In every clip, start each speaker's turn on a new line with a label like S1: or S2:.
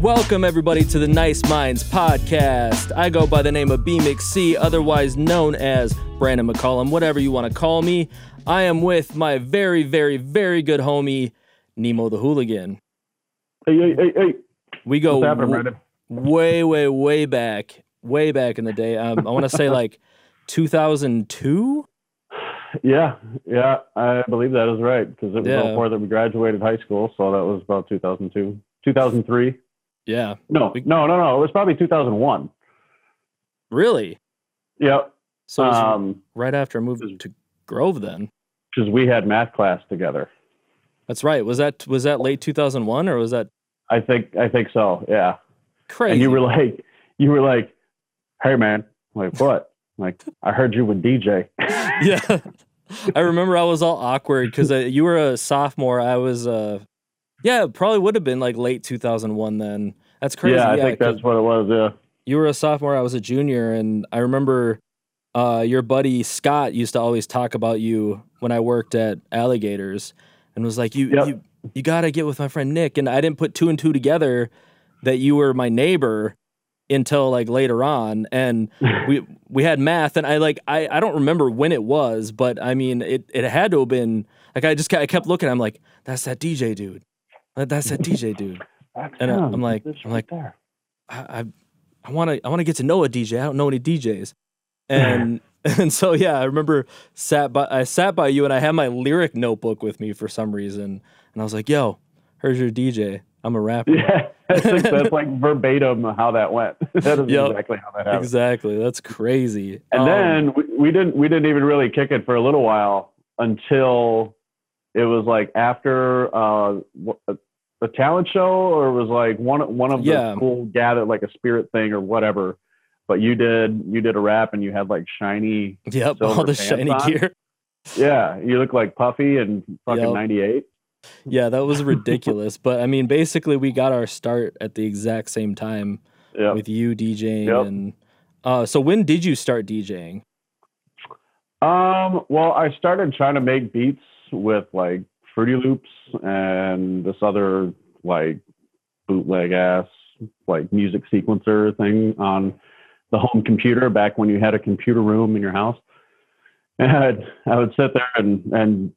S1: Welcome, everybody, to the Nice Minds podcast. I go by the name of B McC, otherwise known as Brandon McCollum, whatever you want to call me. I am with my very, very, very good homie, Nemo the Hooligan.
S2: Hey, hey, hey, hey.
S1: We go w- way, way, way back, way back in the day. Um, I want to say like 2002.
S2: Yeah, yeah, I believe that is right because it was
S1: Yeah.
S2: before that we graduated high school, so that was about 2002, 2003.
S1: Yeah,
S2: No, no, no, no. It was probably 2001.
S1: really.
S2: Yep.
S1: So
S2: Um,
S1: right after I moved to Grove. Then
S2: because we had math class together.
S1: that's right. Was that was that late 2001 or was that
S2: I think, I think so. Yeah.
S1: crazy?
S2: And you were like, you were like, hey man, I'm like what? I'm like I heard you with DJ.
S1: yeah i remember i was all awkward because uh, you were a sophomore i was uh yeah it probably would have been like late 2001 then that's crazy
S2: yeah, I think that's what it was. Yeah.
S1: you were a sophomore i was a junior and i remember uh your buddy scott used to always talk about you when i worked at alligators and was like you
S2: Yep.
S1: you you gotta get with my friend nick and i didn't put two and two together that you were my neighbor until like later on and we we had math and I like I, I don't remember when it was, but I mean it it had to have been like I just I kept looking. I'm like, that's that DJ dude. That- That's a DJ dude.
S2: That's
S1: And,
S2: him.
S1: I'm like- I'm like,
S2: there.
S1: I I- I want to I want to get to know a DJ. I don't know any DJs. And and so yeah, I remember sat by I sat by you and I had my lyric notebook with me for some reason, and I was like, yo, here's your DJ. I'm a rapper.
S2: Yeah, I think that's like verbatim how that went. that is
S1: Yep.
S2: exactly how that happened.
S1: Exactly. That's crazy.
S2: And
S1: Um,
S2: then we, we didn't we didn't even really kick it for a little while until it was like after uh, a, a talent show or it was like one one of the
S1: Yeah.
S2: school gathered like a spirit thing or whatever. But you did you did a rap and you had like shiny
S1: Yep, all the shiny
S2: on.
S1: gear.
S2: yeah you look like Puffy and fucking
S1: Yep.
S2: ninety eight.
S1: Yeah, that was ridiculous. but I mean, basically, we got our start at the exact same time
S2: Yeah.
S1: with you DJing.
S2: Yep.
S1: And uh, so, when did you start DJing?
S2: Um, well, I started trying to make beats with like Fruity Loops and this other like bootleg ass like music sequencer thing on the home computer back when you had a computer room in your house. And I'd, I would sit there and, and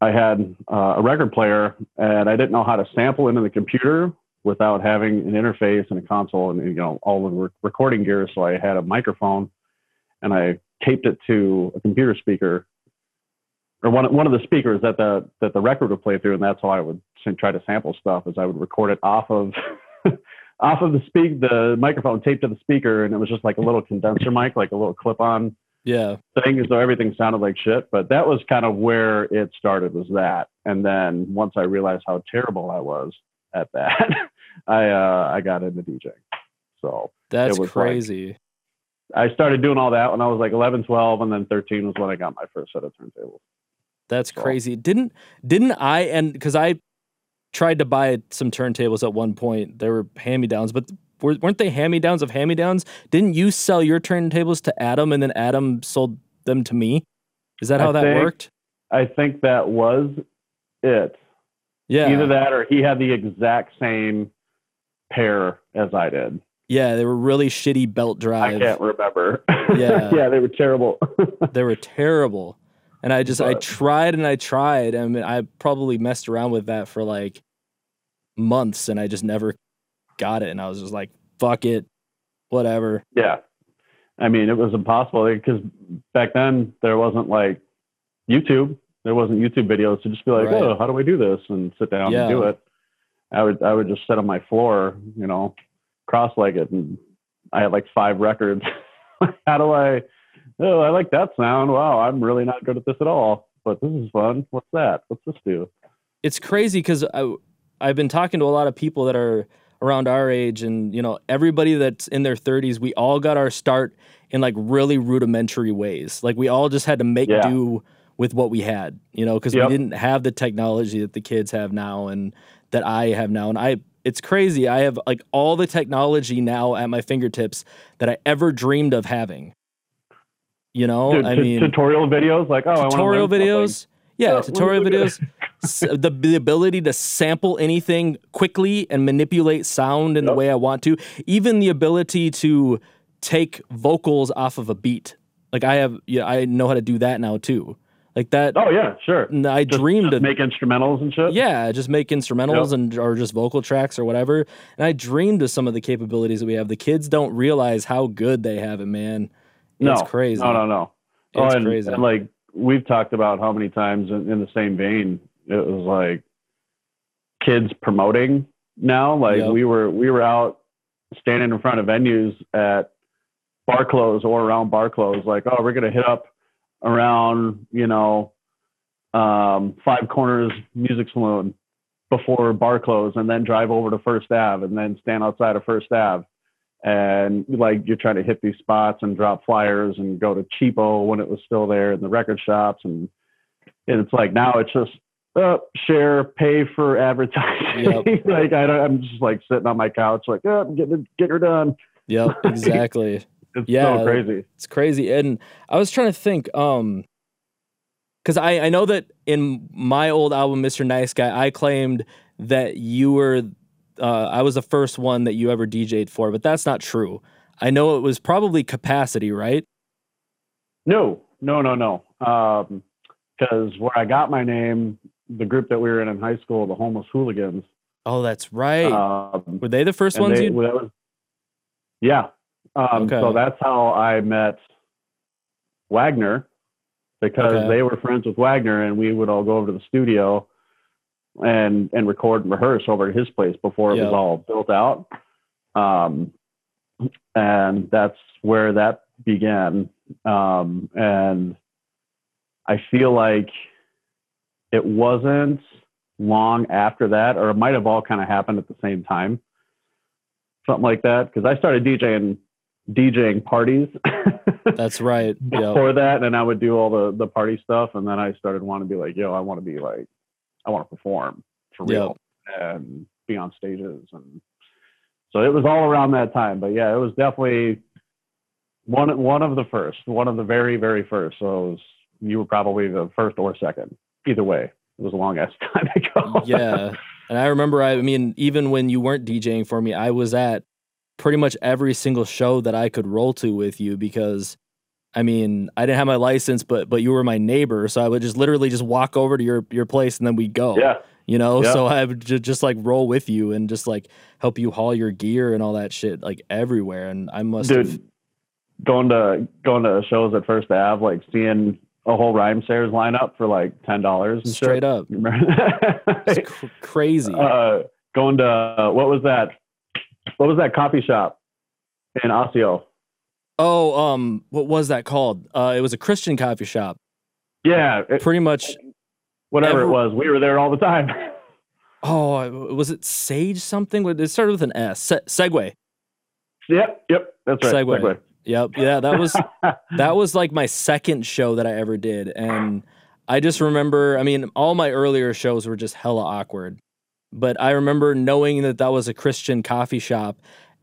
S2: I had uh, a record player and I didn't know how to sample into the computer without having an interface and a console and, you know, all the rec- recording gear. So I had a microphone and I taped it to a computer speaker or one, one of the speakers that the that the record would play through, and that's how I would try to sample stuff. Is I would record it off of off of the speak the microphone taped to the speaker, and it was just like a little condenser mic, like a little clip on
S1: Yeah.
S2: thing, so everything sounded like shit. But that was kind of where it started. Was that, and then once I realized how terrible I was at that, I uh, I got into DJing. So
S1: That's
S2: was like-
S1: crazy.
S2: I started doing all that when I was like 11, 12, and then 13 was when I got my first set of turntables.
S1: That's crazy. Didn't didn't I and because I tried to buy some turntables at one point. They were hand me downs, but were, weren't they hand me downs of hand me downs? Didn't you sell your turntables to Adam and then Adam sold them to me? Is that
S2: I
S1: how that
S2: think-
S1: worked?
S2: I think that was it.
S1: Yeah.
S2: Either that or he had the exact same pair as I did.
S1: Yeah, they were really shitty belt
S2: drives.
S1: I
S2: can't remember.
S1: Yeah.
S2: yeah, they were terrible.
S1: They were terrible. And I just I tried and I tried. I mean, I probably messed around with that for like months and I just never got it. And I was just like, fuck it. Whatever.
S2: yeah. I mean, it was impossible because back then there wasn't like YouTube. There wasn't YouTube videos to just be like,
S1: Right.
S2: oh, how do I do this and sit down and do it. I would I would just sit on my floor, you know, cross-legged, and I had like five records. how do I? Oh, I like that sound. Wow, I'm really not good at this at all. But this is fun. What's that? What's this do?
S1: It's crazy because I've been talking to a lot of people that are around our age and you know everybody that's in their 30s we all got our start in like really rudimentary ways like we all just had to make
S2: Yeah.
S1: do with what we had you know because
S2: Yep.
S1: we didn't have the technology that the kids have now and that i have now and i it's crazy i have like all the technology now at my fingertips that i ever dreamed of having you know i mean
S2: tutorial videos like oh
S1: tutorial videos yeah
S2: Oh,
S1: tutorial videos the, the ability to sample anything quickly and manipulate sound in the way I want to, even the ability to take vocals off of a beat. Like I have, yeah, I know how to do that now too. Like that,
S2: Oh yeah, sure.
S1: I
S2: Just,
S1: dreamed of
S2: make instrumentals and shit.
S1: yeah, just make instrumentals and or just vocal tracks or whatever. And I dreamed of some of the capabilities that we have. The kids don't realize how good they have it, man.
S2: No,
S1: It's crazy.
S2: No, no, no.
S1: It's
S2: oh, and,
S1: crazy.
S2: and like we've talked about how many times in, in the same vein it was like kids promoting now. Like
S1: Yep.
S2: we were we were out standing in front of venues at bar close or around bar close, like, oh, we're gonna hit up around, you know, um, Five Corners Music Saloon before bar close and then drive over to First Ave and then stand outside of First Ave and like you're trying to hit these spots and drop flyers and go to cheapo when it was still there in the record shops and, and it's like now it's just uh, share pay for advertising like I don't, i'm just like sitting on my couch like oh, I'm getting getting her done
S1: Yep, exactly.
S2: it's
S1: Yeah.
S2: so crazy
S1: It's crazy. And I was trying to think, um, because I, I know that in my old album, Mr. Nice Guy, I claimed that you were, uh, I was the first one that you ever DJ'd for, but that's not true. I know it was probably capacity, right?
S2: no no no no um because where i got my name the group that we were in in high school the homeless hooligans
S1: Oh, that's right.
S2: um,
S1: were they the first ones
S2: they-
S1: you?
S2: well, that was, yeah. Um,
S1: Okay.
S2: So that's how I met Wagner because
S1: Okay.
S2: they were friends with Wagner, and we would all go over to the studio and and record and rehearse over at his place before it
S1: Yeah.
S2: was all built out. Um, and that's where that began. Um, and I feel like it wasn't long after that, or it might have all kind of happened at the same time, something like that. Because I started DJing DJing parties
S1: That's right. Yep.
S2: before that, and I would do all the the party stuff, and then I started wanting to be like, yo, I want to be like, I want to perform for real and be on stages, and so it was all around that time. But yeah, it was definitely one one of the first, one of the very very first. So it was, you were probably the first or second, either way. It was a long ass time ago.
S1: yeah. And I remember, I mean, even when you weren't DJing for me, I was at pretty much every single show that I could roll to with you because, I mean, I didn't have my license, but but you were my neighbor, so I would just literally just walk over to your your place and then we'd go.
S2: yeah.
S1: You know,
S2: Yeah.
S1: so I would ju- just like roll with you and just like help you haul your gear and all that shit like everywhere. And I must have
S2: dude going to going to shows at first ave like seeing a whole Rhymesayers lineup for like ten dollars
S1: straight up. It's cr- crazy.
S2: uh, going to uh, what was that what was that coffee shop in Osseo?
S1: Oh, um, what was that called? Uh, it was a Christian coffee shop.
S2: Yeah, it-
S1: Pretty much
S2: whatever
S1: Ever-
S2: it was, we were there all the time.
S1: Oh, was it Sage something? It started with an S. Se- Segway.
S2: yep, yep, that's right.
S1: Segway. Yep. Yeah, that was that was like my second show that I ever did, and I just remember. I mean, all my earlier shows were just hella awkward, but I remember knowing that that was a Christian coffee shop,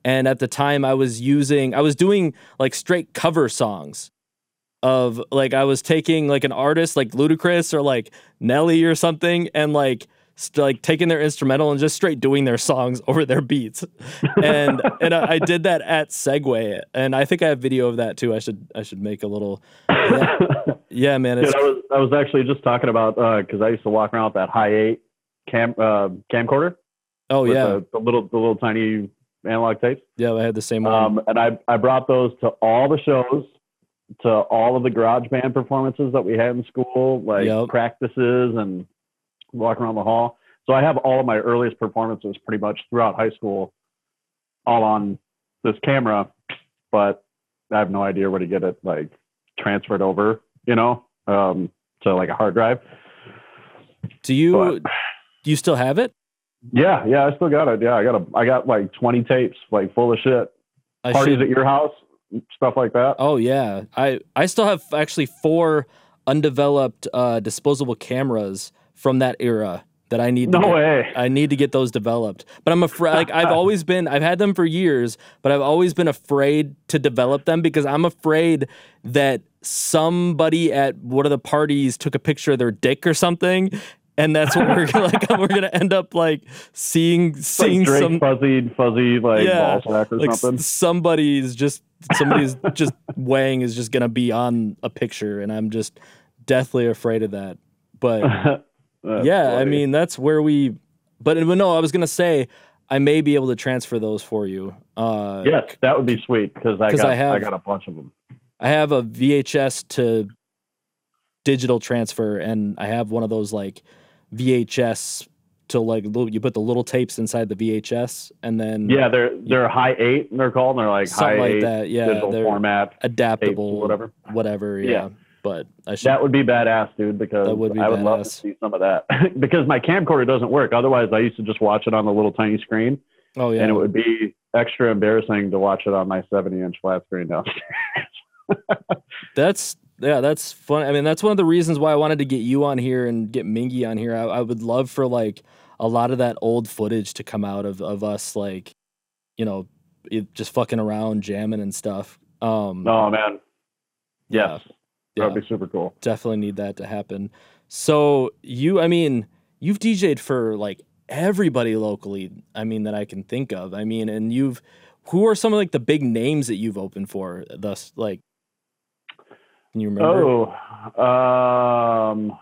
S1: and at the time I was using, I was doing like straight cover songs. Of like I was taking like an artist like Ludacris or like Nelly or something, and like st- like taking their instrumental and just straight doing their songs over their beats. And and I, I did that at Segway, and I think I have video of that too. I should I should make a little. Yeah, yeah man.
S2: Dude, I was I was actually just talking about uh, because I used to walk around with that Hi8 cam uh, camcorder.
S1: oh yeah,
S2: the, the little the little tiny analog tapes.
S1: yeah. I had the same one.
S2: Um, and I I brought those to all the shows, to all of the garage band performances that we had in school, like
S1: Yep.
S2: practices and walking around the hall. So I have all of my earliest performances pretty much throughout high school, all on this camera, but I have no idea where to get it like transferred over, you know, um, to like a hard drive.
S1: do you
S2: but-
S1: do you still have it?
S2: Yeah, yeah, I still got it. Yeah, I got a, I got like 20 tapes, like full of shit.
S1: I
S2: Parties
S1: should-
S2: at your house, stuff like that.
S1: Oh yeah, I I still have actually four undeveloped uh, disposable cameras from that era that I need. to
S2: No
S1: get-
S2: way.
S1: I need to get those developed. But I'm afraid. Like I've always been. I've had them for years, but I've always been afraid to develop them because I'm afraid that somebody at one of the parties took a picture of their dick or something. And that's what we're gonna like. We're gonna end up like seeing seeing
S2: like Drake
S1: some
S2: fuzzy, fuzzy like
S1: Yeah,
S2: ball sack or
S1: like
S2: something.
S1: somebody's just somebody's just Wang is just gonna be on a picture, and I'm just deathly afraid of that. But yeah, I mean that's where we. But but no, I was gonna say I may be able to transfer those for you. Uh,
S2: yes, that would be sweet because I got
S1: I
S2: I,
S1: have-
S2: got a bunch of them.
S1: I have a VHS to digital transfer, and I have one of those like VHS to like you put the little tapes inside the VHS, and then
S2: Yeah, they're they're high eight. and They're called. They're like
S1: something
S2: high
S1: like
S2: eight
S1: that. Yeah,
S2: digital format
S1: adaptable,
S2: whatever.
S1: whatever. Yeah.
S2: Yeah.
S1: but I should.
S2: That would be badass, dude. Because
S1: That would be
S2: I would love to see some of that. because my camcorder doesn't work. Otherwise, I used to just watch it on the little tiny screen,
S1: oh yeah,
S2: and it would be extra embarrassing to watch it on my 70 inch flat screen downstairs.
S1: That's yeah, that's fun. I mean, that's one of the reasons why I wanted to get you on here and get Mingy on here. I, I would love for like a lot of that old footage to come out of of us, like you know, it, just fucking around, jamming and stuff. Um,
S2: oh man,
S1: yeah,
S2: yes,
S1: yeah,
S2: that'd be super cool.
S1: definitely need that to happen. So you, I mean, you've DJ'd for like everybody locally. I mean, that I can think of. I mean, and you've who are some of like the big names that you've opened for? Thus, like, can you remember?
S2: Oh, um,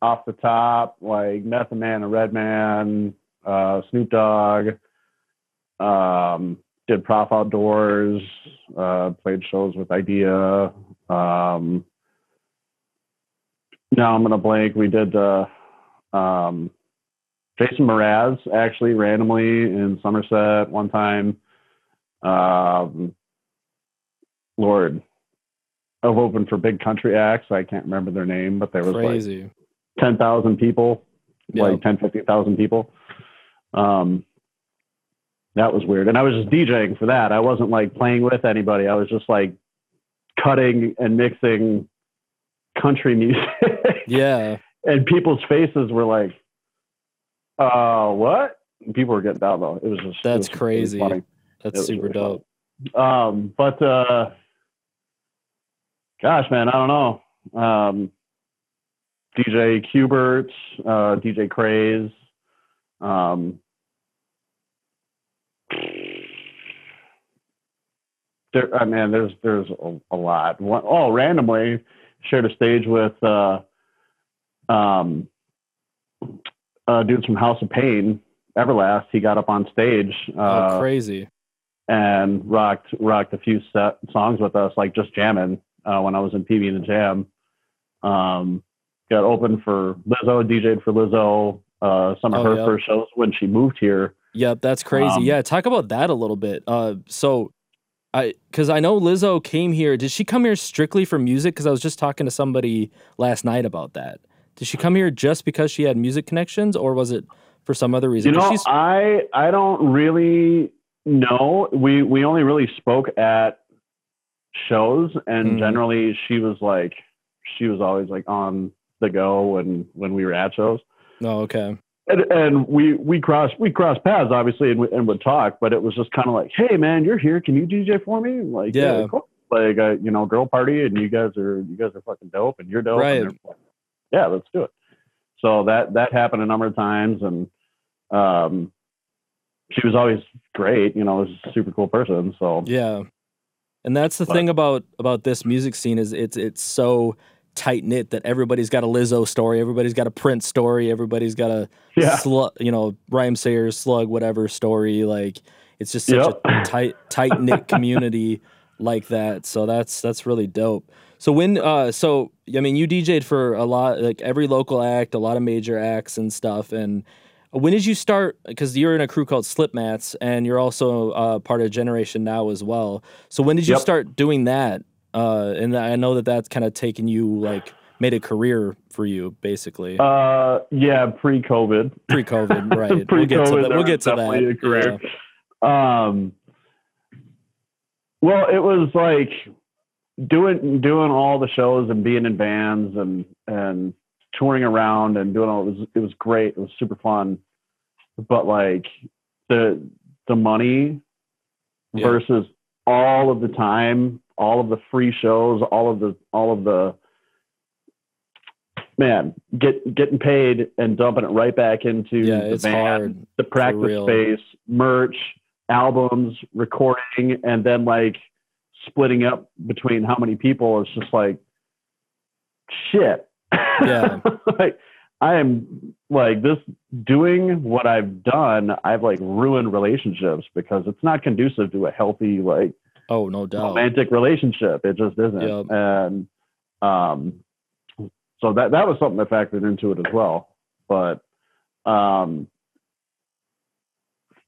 S2: off the top, like Method Man and Redman, uh, Snoop Dogg, um, did Prof Outdoors, uh, played shows with Idea. Um, now I'm gonna blank. We did uh, um, Jason Mraz actually randomly in Somerset one time. Um, Lord, I've opened for big country acts. I can't remember their name, but there was like
S1: Crazy.
S2: 10,000 people,
S1: Yeah.
S2: like 10, 15,000 people. Um, that was weird. And I was just DJing for that. I wasn't like playing with anybody. I was just like cutting and mixing country music.
S1: Yeah.
S2: and people's faces were like, uh, what? And people were getting down though. It was just,
S1: That's
S2: was-
S1: crazy. That's super dope.
S2: Um, but uh, gosh, man, I don't know. Um, DJ Qbert, uh, DJ Craze. Um, there, I mean, there's there's a, a lot. One, oh, randomly shared a stage with uh, um, uh, dudes from House of Pain, Everlast. He got up on stage. Uh,
S1: oh, crazy.
S2: and rocked rocked a few set songs with us, like just jamming uh, when I was in PB and the Jam. Um, got open for Lizzo, DJ'd for Lizzo. Uh, some of
S1: Oh,
S2: her first shows when she moved here.
S1: Yep, that's crazy.
S2: Um,
S1: yeah, talk about that a little bit. Uh, so I because I know Lizzo came here. Did she come here strictly for music? Because I was just talking to somebody last night about that. Did she come here just because she had music connections, or was it for some other reason?
S2: You know, I I don't really know. We we only really spoke at shows, and
S1: Mm.
S2: generally she was like she was always like on the go when when we were at shows.
S1: oh, okay.
S2: and, and we we crossed we crossed paths obviously and, we- and would talk, but it was just kind of like, hey man, you're here. Can you DJ for me? Like
S1: Yeah.
S2: cool. Like uh, you know, girl party, and you guys are you guys are fucking dope, and you're dope.
S1: Right.
S2: like, yeah, let's do it. So that that happened a number of times, and um, she was always great. You know, was a super cool person. So
S1: Yeah. And that's the
S2: But-
S1: thing about about this music scene is it's it's so tight knit that everybody's got a Lizzo story, everybody's got a Prince story, everybody's got a
S2: yeah,
S1: slug, you know, rhyme sayer, slug, whatever story. Like it's just such
S2: Yep.
S1: a tight tight knit community like that. So that's that's really dope. So when uh so I mean you DJ'd for a lot like every local act, a lot of major acts and stuff. And when did you start? Because you're in a crew called Slipmats, and you're also uh, part of Generation Now as well. So when did you
S2: Yep.
S1: start doing that? Uh, and I know that that's kind of taken you like made a career for you, basically
S2: uh, yeah, pre-COVID.
S1: pre-COVID, right? we'll get to that. We'll get to
S2: definitely
S1: that.
S2: a career.
S1: Yeah.
S2: Um, well, it was like doing doing all the shows and being in bands and and touring around and doing all it was it was great. It was super fun, but like the the money
S1: Yeah.
S2: versus all of the time, all of the free shows, all of the all of the man, get getting paid and dumping it right back into
S1: Yeah,
S2: the
S1: hard.
S2: the practice space, merch, albums, recording, and then like splitting up between how many people. It's just like shit.
S1: Yeah.
S2: like I am like this doing what I've done, I've like ruined relationships because it's not conducive to a healthy like
S1: Oh, no doubt.
S2: romantic relationship. It just isn't.
S1: Yep.
S2: And um, so that that was something that factored into it as well. But um,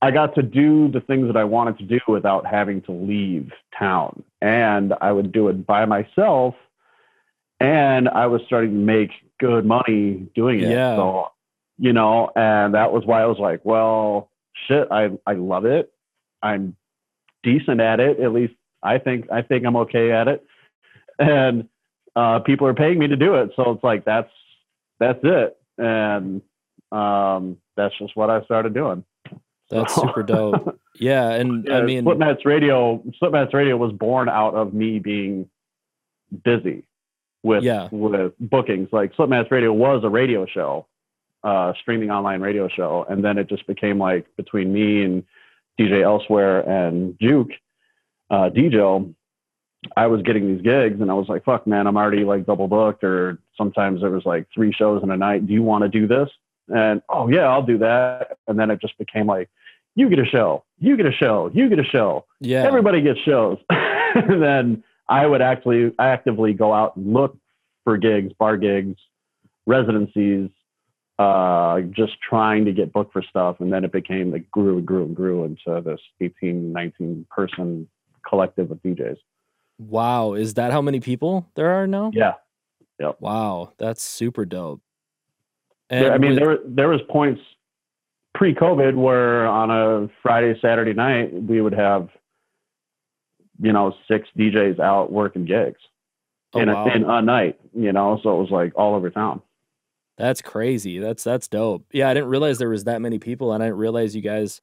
S2: I got to do the things that I wanted to do without having to leave town, and I would do it by myself. And I was starting to make good money doing it.
S1: Yeah.
S2: So, you know, and that was why I was like, well, shit, I I love it. I'm decent at it. At least I think I think I'm okay at it, and uh, people are paying me to do it. So it's like that's that's it, and um, that's just what I started doing.
S1: That's
S2: So-
S1: super dope. Yeah, and I
S2: Yeah,
S1: mean,
S2: Slipmats Radio. Slipmats Radio was born out of me being busy with
S1: Yeah.
S2: with bookings. Like Slipmats Radio was a radio show, uh, streaming online radio show, and then it just became like between me and DJ Elsewhere and Juke, uh, DJ. I was getting these gigs, and I was like, "Fuck, man, I'm already like double booked." Or sometimes there was like three shows in a night. Do you want to do this? And oh yeah, I'll do that. And then it just became like, you get a show, you get a show, you get a show
S1: yeah,
S2: everybody gets shows. and then I would actually actively go out and look for gigs, bar gigs, residencies, uh, just trying to get booked for stuff. And then it became it grew and grew and grew into this 18, 19 person collective of DJs.
S1: wow, is that how many people there are now?
S2: Yeah.
S1: Wow, that's super dope.
S2: There- I mean,
S1: with-
S2: there, there was points pre-COVID where on a Friday, Saturday night, we would have, you know, six DJs out working gigs.
S1: oh,
S2: in,
S1: wow.
S2: a, in a night, you know, so it was like all over town.
S1: That's crazy. That's that's dope. Yeah, I didn't realize there was that many people, and I didn't realize you guys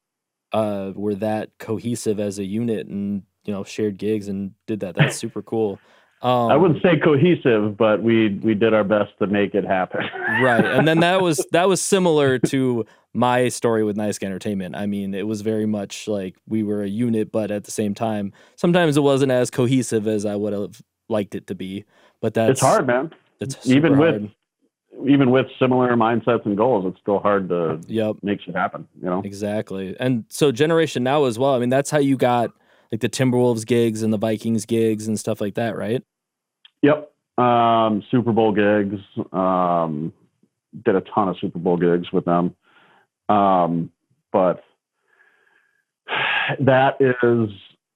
S1: uh were that cohesive as a unit and you know shared gigs and did that. That's super cool. Um,
S2: I wouldn't say cohesive, but we we did our best to make it happen.
S1: right, and then that was that was similar to my story with Nice Entertainment. I mean, it was very much like we were a unit, but at the same time, sometimes it wasn't as cohesive as I would have liked it to be. But that's
S2: it's hard, man.
S1: It's
S2: Even with
S1: hard.
S2: even with similar mindsets and goals, it's still hard to
S1: Yep.
S2: make shit happen. You know.
S1: Exactly. And so Generation Now as well. I mean, that's how you got like the Timberwolves gigs and the Vikings gigs and stuff like that, right?
S2: Yep. Um, Super Bowl gigs. Um, did a ton of Super Bowl gigs with them. Um, but that is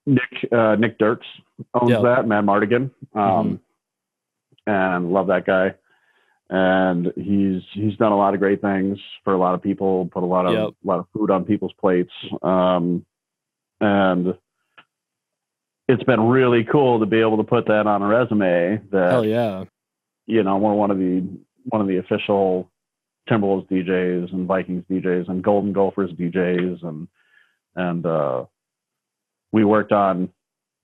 S2: Nick uh, Nick Dirks owns
S1: Yep.
S2: that. Matt Mardigan. Um, and love that guy. And he's he's done a lot of great things for a lot of people. Put a lot of
S1: Yep.
S2: a lot of food on people's plates. Um, and it's been really cool to be able to put that on a resume that
S1: Hell yeah.
S2: you know we're one of the one of the official Timberwolves DJs and Vikings DJs and Golden Gophers DJs and and uh, we worked on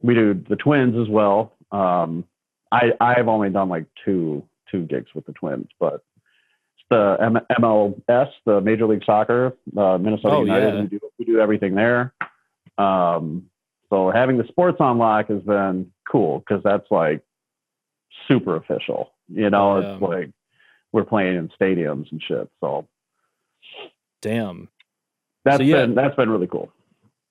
S2: we do the Twins as well. Um, I I've only done like two two gigs with the Twins, but it's the M- MLS, the Major League Soccer, uh, Minnesota
S1: Oh,
S2: United.
S1: yeah.
S2: We do we do everything there. Um, so having the sports on lock has been cool because that's like super official. You know,
S1: Oh,
S2: it's like we're playing in stadiums and shit. So
S1: Damn.
S2: that's
S1: yeah.
S2: been that's been really cool.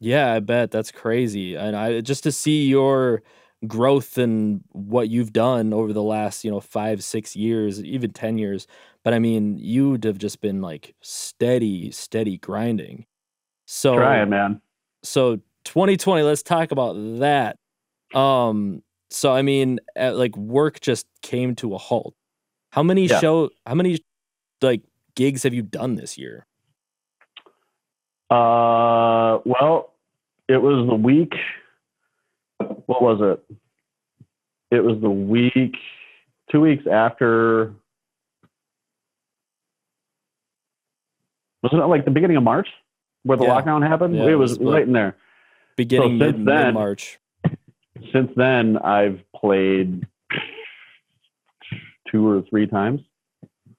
S1: Yeah, I bet that's crazy. And I just to see your growth and what you've done over the last, you know, five, six years, even 10 years. But I mean, you'd have just been like steady, steady grinding. So
S2: Trying, man.
S1: so 2020 let's talk about that um so i mean uh, like work just came to a halt how many
S2: Yeah.
S1: show how many like gigs have you done this year
S2: Uh, well, it was the week. What was it? It was the week, two weeks after. Wasn't it like the beginning of March where the
S1: Yeah.
S2: lockdown happened?
S1: Yeah,
S2: it
S1: it
S2: was
S1: was
S2: right in there.
S1: Beginning
S2: since
S1: mid,
S2: then-
S1: mid march
S2: Since then, I've played two or three times.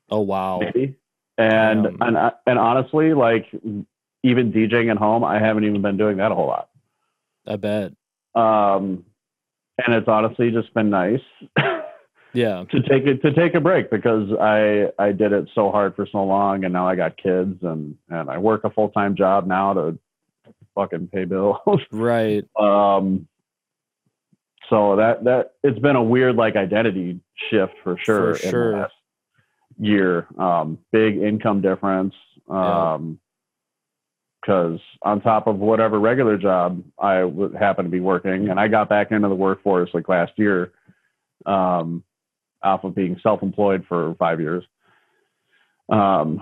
S1: Oh wow.
S2: maybe. And
S1: Um,
S2: and and honestly, like even DJing at home, I haven't even been doing that a whole lot.
S1: I bet.
S2: Um, and it's honestly just been nice
S1: Yeah.
S2: to take it to take a break because I I did it so hard for so long, and now I got kids and and I work a full time job now to fucking pay bills.
S1: Right.
S2: um, so that that it's been a weird like identity shift for sure.
S1: For
S2: in
S1: sure.
S2: the last year, um, big income difference. Um, because on top of whatever regular job I would happen to be working, and I got back into the workforce like last year, um, off of being self-employed for five years. Um,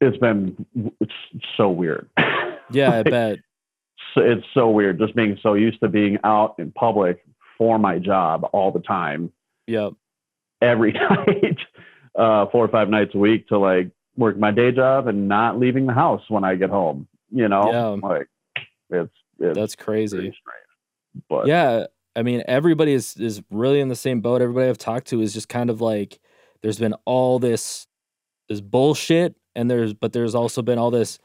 S2: it's been it's so weird.
S1: Yeah, I bet.
S2: it's so weird just being so used to being out in public for my job all the time,
S1: Yep.
S2: every night, uh, four or five nights a week to like work my day job and not leaving the house when I get home. You know,
S1: Yeah.
S2: like it's it's
S1: That's crazy.
S2: But
S1: Yeah. I mean, everybody is is really in the same boat. Everybody I've talked to is just kind of like there's been all this this bullshit and there's but there's also been all this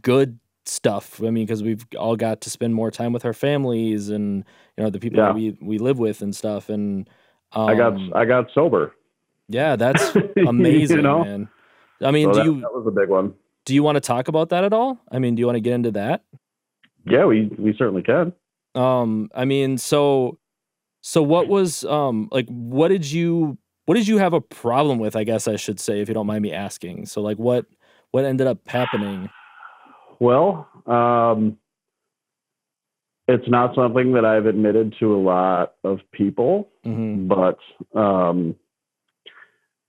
S1: good stuff. I mean, because we've all got to spend more time with our families and you know the people that we we live with and stuff. And um,
S2: I got I got sober.
S1: yeah, that's amazing,
S2: you know,
S1: man. I mean,
S2: So
S1: do
S2: that,
S1: you
S2: that was a big one.
S1: do you want to talk about that at all? I mean, do you want to get into that?
S2: Yeah, we we certainly can.
S1: Um, I mean, so so what was um like what did you what did you have a problem with, I guess I should say, if you don't mind me asking. So like what what ended up happening?
S2: Well, um, it's not something that I've admitted to a lot of people.
S1: hmm
S2: but um,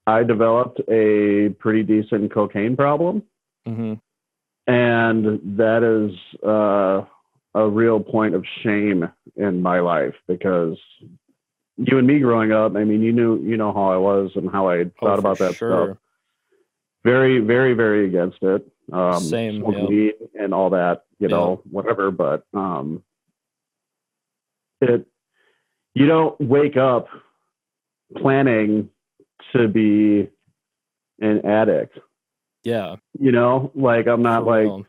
S2: I developed a pretty decent cocaine problem,
S1: hmm
S2: and that is uh, a real point of shame in my life because you and me growing up, I mean, you knew, you know how I was and how I thought about that stuff. Very, very, very against it. Um,
S1: Same, yeah.
S2: weed and all that, you
S1: Yeah.
S2: know, whatever. But um, it, you don't wake up planning to be an addict.
S1: Yeah.
S2: You know, like I'm not
S1: for
S2: like,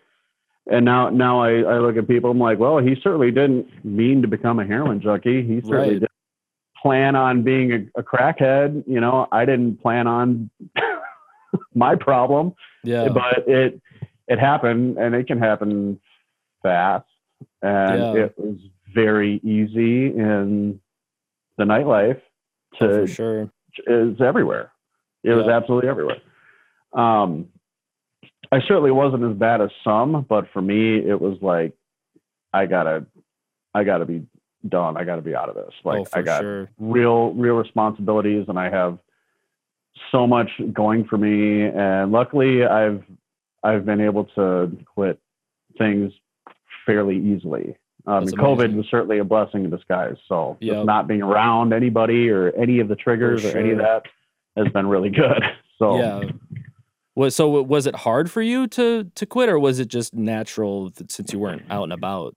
S2: and now now I, I look at people. I'm like, well, he certainly didn't mean to become a heroin junkie. He certainly
S1: Right.
S2: didn't plan on being a, a crackhead. You know, I didn't plan on my problem
S1: Yeah.
S2: but it it happened and it can happen fast and
S1: Yeah.
S2: it was very easy in the nightlife
S1: Oh,
S2: to
S1: for sure.
S2: is everywhere it was absolutely everywhere um i certainly wasn't as bad as some but for me it was like i gotta i gotta be done i gotta be out of this like
S1: oh,
S2: i got
S1: sure.
S2: real real responsibilities and I have so much going for me and luckily I've I've been able to quit things fairly easily. Um, COVID was certainly a blessing in disguise. So
S1: Yep.
S2: just not being around anybody or any of the triggers or any of that has been really good. So
S1: Yeah. Was so was it hard for you to to quit or was it just natural since you weren't out and about?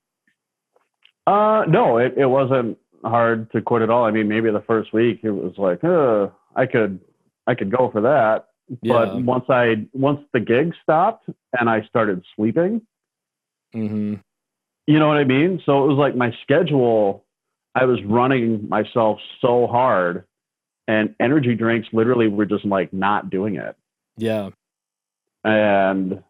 S2: Uh, no, it, it wasn't hard to quit at all. I mean, maybe the first week it was like, uh, I could, I could go for that.
S1: Yeah.
S2: But once I, once the gig stopped and I started sleeping,
S1: hmm
S2: you know what I mean? So it was like my schedule, I was running myself so hard and energy drinks literally were just like not doing it.
S1: Yeah.
S2: And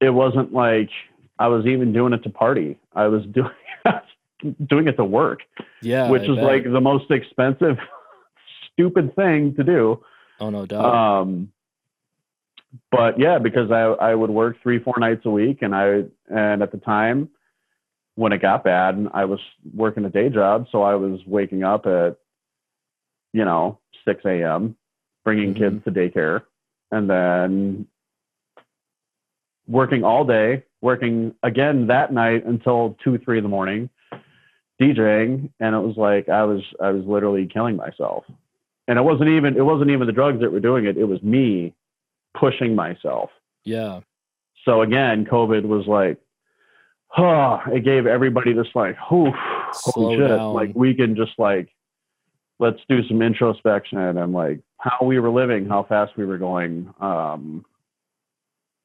S2: it wasn't like I was even doing it to party. I was doing doing it to work,
S1: Yeah.
S2: which
S1: I
S2: is
S1: bet.
S2: like the most expensive, stupid thing to do.
S1: oh no doubt.
S2: Um, but yeah, because I I would work three four nights a week, and I and at the time when it got bad, I was working a day job, so I was waking up at you know six a.m. bringing
S1: Mhm.
S2: kids to daycare, and then working all day, working again that night until two three in the morning, DJing, and it was like I was I was literally killing myself and it wasn't even it wasn't even the drugs that were doing it it was me pushing myself
S1: yeah.
S2: so again covid was like huh it gave everybody this like
S1: Slow
S2: holy shit
S1: down.
S2: like we can just like let's do some introspection and like how we were living, how fast we were going, um,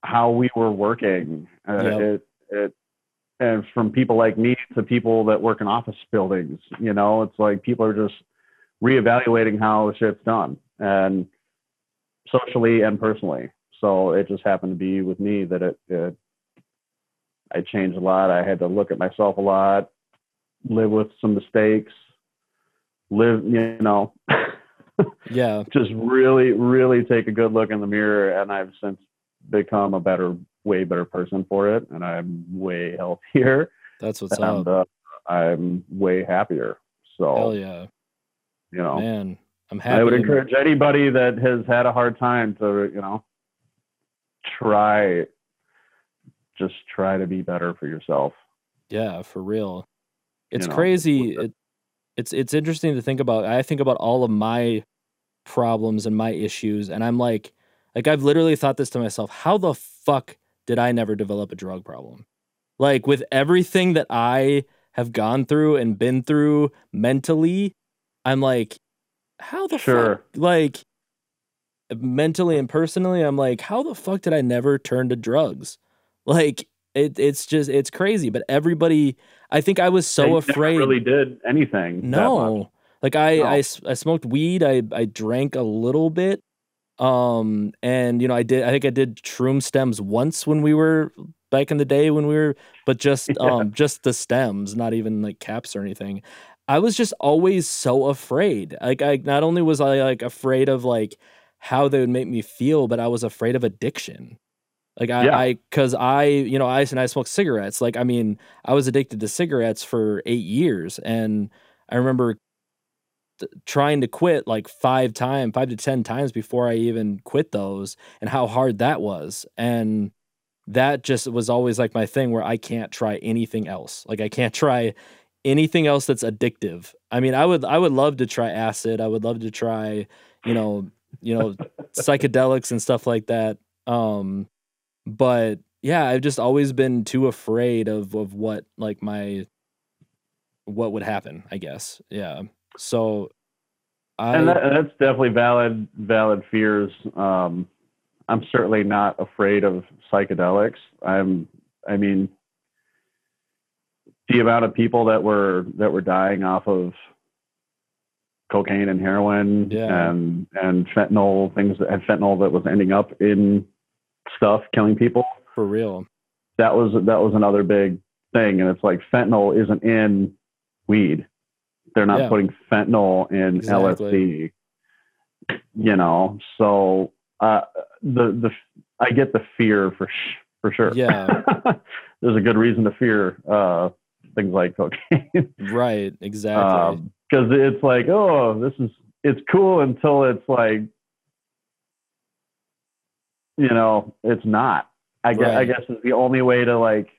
S2: how we were working. Uh,
S1: Yep.
S2: It it and from people like me to people that work in office buildings, you know, it's like people are just reevaluating how shit's done and socially and personally. So it just happened to be with me that it, it I changed a lot. I had to look at myself a lot, live with some mistakes, live, you know,
S1: Yeah.
S2: just really, really take a good look in the mirror. And I've since become a better, way better person for it. And I'm way healthier
S1: That's what's
S2: and
S1: up.
S2: uh, I'm way happier. So,
S1: Hell yeah.
S2: You know,
S1: Man. I'm happy.
S2: I would encourage anybody that has had a hard time to, you know, try, just try to be better for yourself.
S1: Yeah, for real. It's
S2: know,
S1: crazy. It, it's it's interesting to think about. I think about all of my problems and my issues, and I'm like, like I've literally thought this to myself: How the fuck did I never develop a drug problem? Like with everything that I have gone through and been through mentally, I'm like, how the
S2: Sure.
S1: fuck? Like mentally and personally, I'm like, how the fuck did I never turn to drugs? Like it, it's just it's crazy. But everybody, I think I was so
S2: They never
S1: afraid.
S2: really did anything.
S1: No. Like I,
S2: No.
S1: I I smoked weed. I I drank a little bit. Um and you know I did I think I did shroom stems once when we were back in the day when we were but just
S2: Yeah.
S1: um just the stems, not even like caps or anything. I was just always so afraid. Like I not only was I like afraid of like how they would make me feel, but I was afraid of addiction. Like I,
S2: Yeah.
S1: I, cause I, you know, I and I smoked cigarettes. Like I mean, I was addicted to cigarettes for eight years, and I remember th- trying to quit like five times, five to ten times before I even quit those, and how hard that was. And that just was always like my thing where I can't try anything else. Like I can't try anything else that's addictive. I mean, I would, I would love to try acid. I would love to try, you know, you know, psychedelics and stuff like that. Um, but yeah, I've just always been too afraid of of what like my what would happen. I guess, yeah. So I
S2: and that, that's definitely valid valid fears um i'm certainly not afraid of psychedelics i'm i mean the amount of people that were that were dying off of cocaine and heroin
S1: Yeah.
S2: and and fentanyl things that had fentanyl that was ending up in stuff killing people
S1: for real.
S2: that was that was another big thing and it's like fentanyl isn't in weed they're not
S1: Yeah.
S2: putting fentanyl in
S1: Exactly.
S2: lsd you know so uh the the i get the fear for sh- for sure
S1: Yeah.
S2: there's a good reason to fear uh things like cocaine
S1: Right, exactly.
S2: because it's like oh this is it's cool until it's like you know it's not i guess i guess it's the only way to like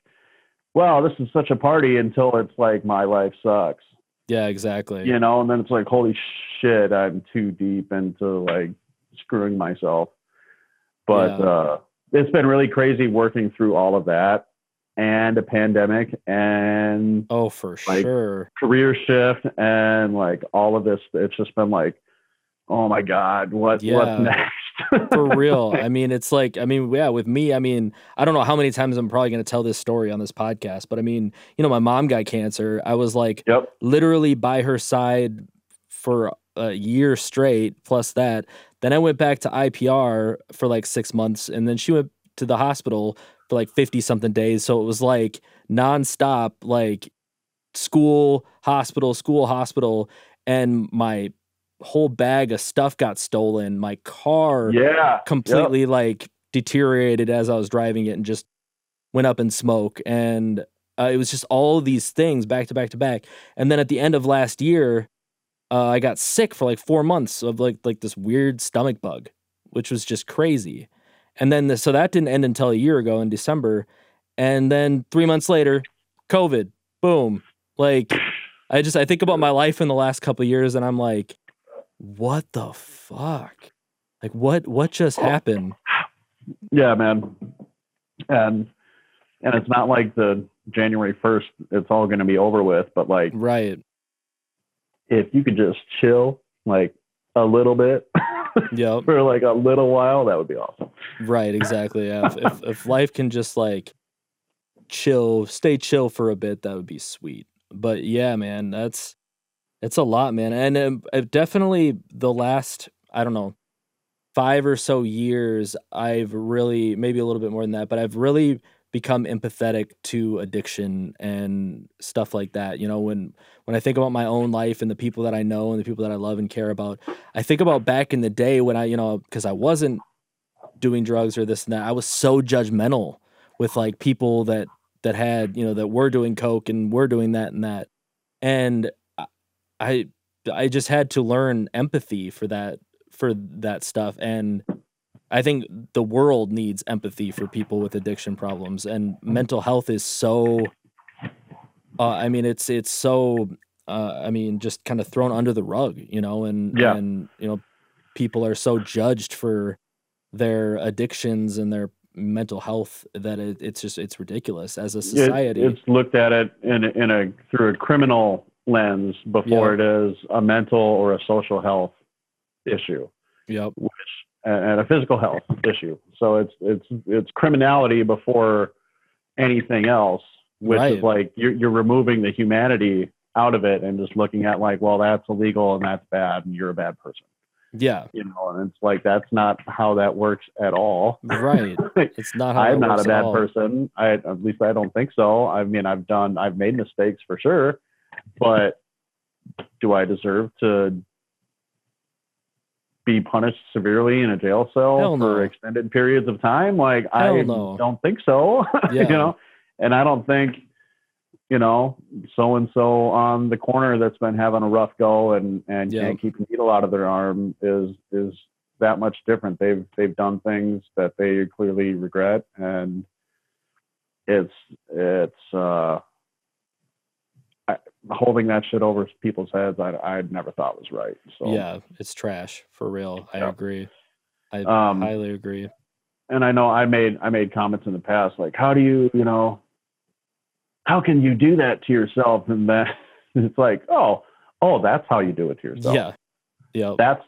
S2: well this is such a party until it's like my life sucks
S1: yeah, exactly.
S2: you know and then it's like holy shit i'm too deep into like screwing myself but
S1: Yeah.
S2: uh it's been really crazy working through all of that and a pandemic and
S1: Oh, for
S2: like,
S1: sure.
S2: career shift and like all of this it's just been like oh my god what
S1: Yeah.
S2: what's next
S1: For real. I mean, it's like, I mean, yeah, with me, I mean, I don't know how many times I'm probably going to tell this story on this podcast, but I mean, you know, my mom got cancer. I was like,
S2: yep
S1: literally by her side for a year straight plus that then i went back to ipr for like six months and then she went to the hospital for like 50 something days so it was like nonstop like school hospital school hospital and my whole bag of stuff got stolen my car
S2: yeah
S1: completely like deteriorated as I was driving it and just went up in smoke. And uh, it was just all these things back to back to back. And then at the end of last year, uh, I got sick for like four months of like like this weird stomach bug, which was just crazy. And then the, so that didn't end until a year ago in December. And then three months later, COVID, boom. Like I just I think about my life in the last couple of years, and I'm like, what the fuck? Like what what just happened?
S2: yeah man and and it's not like the january 1st it's all going to be over with but like
S1: Right.
S2: if you could just chill like a little bit
S1: Yep.
S2: for like a little while, that would be awesome.
S1: Right, exactly. Yeah. If, if if life can just like chill, stay chill for a bit, that would be sweet. But yeah, man, that's it's a lot, man. And um, uh, definitely the last, I don't know, five or so years, I've really maybe a little bit more than that, but I've really become empathetic to addiction and stuff like that. You know, when when I think about my own life and the people that I know and the people that I love and care about, I think about back in the day when I, you know, because I wasn't doing drugs or this and that. I was so judgmental with like people that that had, you know, that were doing coke and were doing that and that. And I- I just had to learn empathy for that for that stuff and I think the world needs empathy for people with addiction problems and mental health is so uh, I mean it's it's so uh, I mean just kind of thrown under the rug, you know, and
S2: Yeah.
S1: and you know people are so judged for their addictions and their mental health that it, it's just it's ridiculous as a
S2: It-
S1: society.
S2: it's looked at it in in a through a criminal lens before it is a mental or a social health issue.
S1: yep.
S2: which and a physical health issue. So it's it's it's criminality before anything else, which
S1: Right.
S2: is like you're you're removing the humanity out of it and just looking at like, well, that's illegal and that's bad and you're a bad person,
S1: Yeah.
S2: you know. And it's like that's not how that works at all.
S1: Right. It's not how
S2: I'm not a bad person. I at least I don't think so. I mean, I've done I've made mistakes for sure, but do I deserve to be punished severely in a jail cell
S1: Hell no.
S2: for extended periods of time? Like
S1: Hell
S2: I
S1: no.
S2: don't think so.
S1: Yeah.
S2: you know, and I don't think you know so and so on the corner that's been having a rough go and and
S1: Yeah.
S2: can't keep a needle out of their arm is is that much different. They've they've done things that they clearly regret, and it's it's uh, holding that shit over people's heads. I I never thought was right. So
S1: Yeah, it's trash for real. I
S2: Yeah.
S1: agree. I
S2: Um,
S1: highly agree.
S2: and I know I made I made comments in the past like, how do you you know, how can you do that to yourself? And then it's like, oh oh, that's how you do it to yourself.
S1: Yeah. Yeah.
S2: That's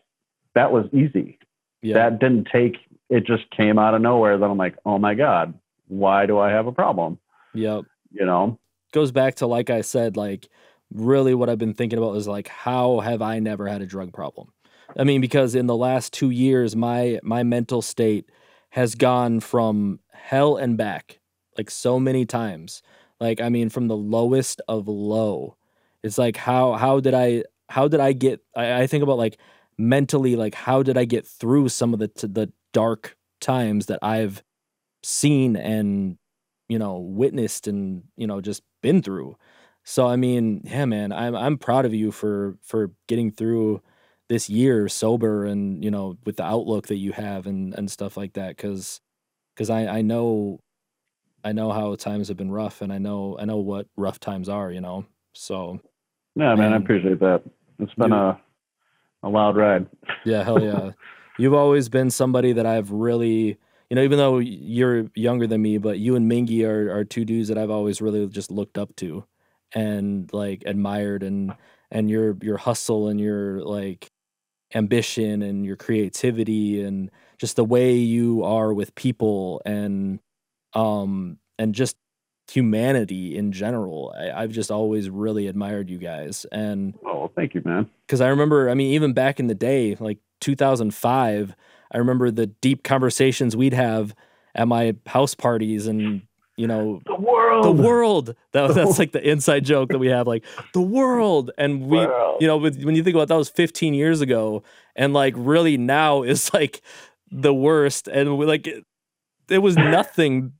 S2: that was easy.
S1: Yeah.
S2: that didn't take it just came out of nowhere then i'm like oh my god why do i have a problem
S1: Yep.
S2: you know
S1: Goes back to like I said, like really what I've been thinking about is like how have I never had a drug problem? I mean, because in the last two years, my my mental state has gone from hell and back like so many times. Like I mean, from the lowest of low. It's like how how did I how did I get? I, I think about like mentally, like how did I get through some of the the dark times that I've seen and you know witnessed and you know just been through. So I mean, yeah, man, I'm I'm proud of you for for getting through this year sober and you know with the outlook that you have and and stuff like that because because I I know I know how times have been rough and I know I know what rough times are you know? So
S2: yeah man i appreciate that. It's been
S1: You-
S2: a a loud ride.
S1: Yeah hell yeah. You've always been somebody that I've really you know even though you're younger than me but you and Mingy are are two dudes that I've always really just looked up to and like admired and and your your hustle and your like ambition and your creativity and just the way you are with people and um and just humanity in general. I, i've just always really admired you guys and
S2: oh thank you man.
S1: Because i remember i mean even back in the day like 2005 i remember the deep conversations we'd have at my house parties and you know
S2: the world.
S1: the world. That, that's like the inside joke that we have like the world. And we
S2: World.
S1: you know with, when you think about that was 15 years ago. And like really now is like the worst. And we like it, it was nothing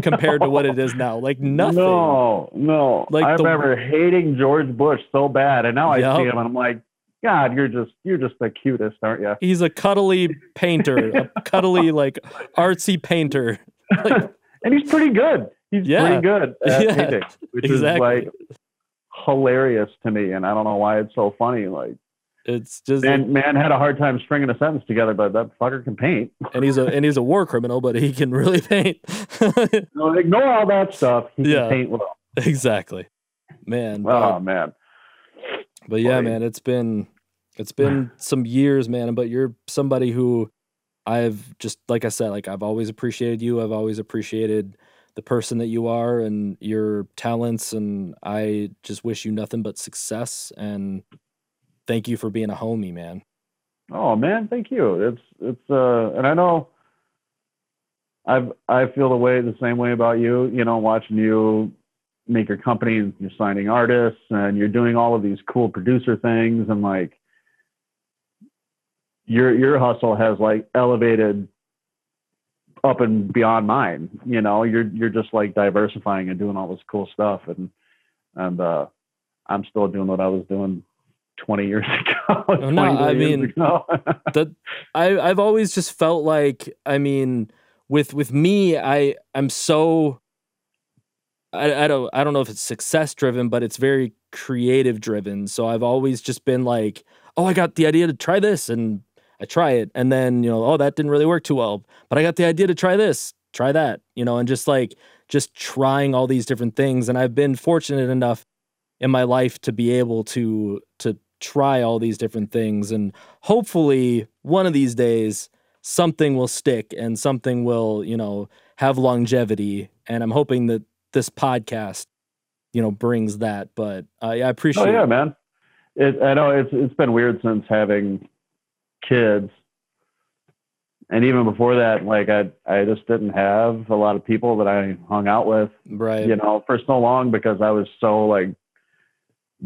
S1: compared to what it is now. Like nothing.
S2: no. No
S1: Like
S2: i
S1: the-
S2: remember hating george bush so bad. And now i
S1: Yup.
S2: see him and i'm like god you're just you're just the cutest aren't you
S1: he's a cuddly painter a cuddly like artsy painter.
S2: And he's pretty good. He's
S1: Yeah.
S2: pretty good at
S1: Yeah,
S2: painting which
S1: exactly.
S2: is like hilarious to me and i don't know why it's so funny like
S1: it's just
S2: man man had a hard time stringing a sentence together but that fucker can paint.
S1: And he's a and he's a war criminal but he can really paint.
S2: No, ignore all that stuff. He
S1: Yeah.
S2: can paint well.
S1: Exactly. Man
S2: oh
S1: but-
S2: man.
S1: But yeah,
S2: Like-
S1: man, it's been it's been some years, man. But you're somebody who I've just like I said, like I've always appreciated you. I've always appreciated the person that you are and your talents, and I just wish you nothing but success. And thank you for being a homie, man.
S2: Oh man, thank you. It's it's uh, and I know I've I feel the way the same way about you. You know, watching you make your company, and you're signing artists, and you're doing all of these cool producer things, and like your your hustle has like elevated up and beyond mine. You know, you're you're just like diversifying and doing all this cool stuff, and and uh, I'm still doing what I was doing 20 years ago.
S1: No, I mean, that I I've always just felt like I mean with with me I I'm so I, I don't I don't know if it's success driven but it's very creative driven so I've always just been like oh I got the idea to try this and I try it and then you know oh that didn't really work too well but I got the idea to try this try that you know and just like just trying all these different things and I've been fortunate enough in my life to be able to to try all these different things and hopefully one of these days something will stick and something will you know have longevity and i'm hoping that this podcast you know brings that but uh, i appreciate
S2: Oh yeah, man. It, I know it's it's been weird since having kids, and even before that, like I I just didn't have a lot of people that I hung out with,
S1: right
S2: you know, for so long because I was so like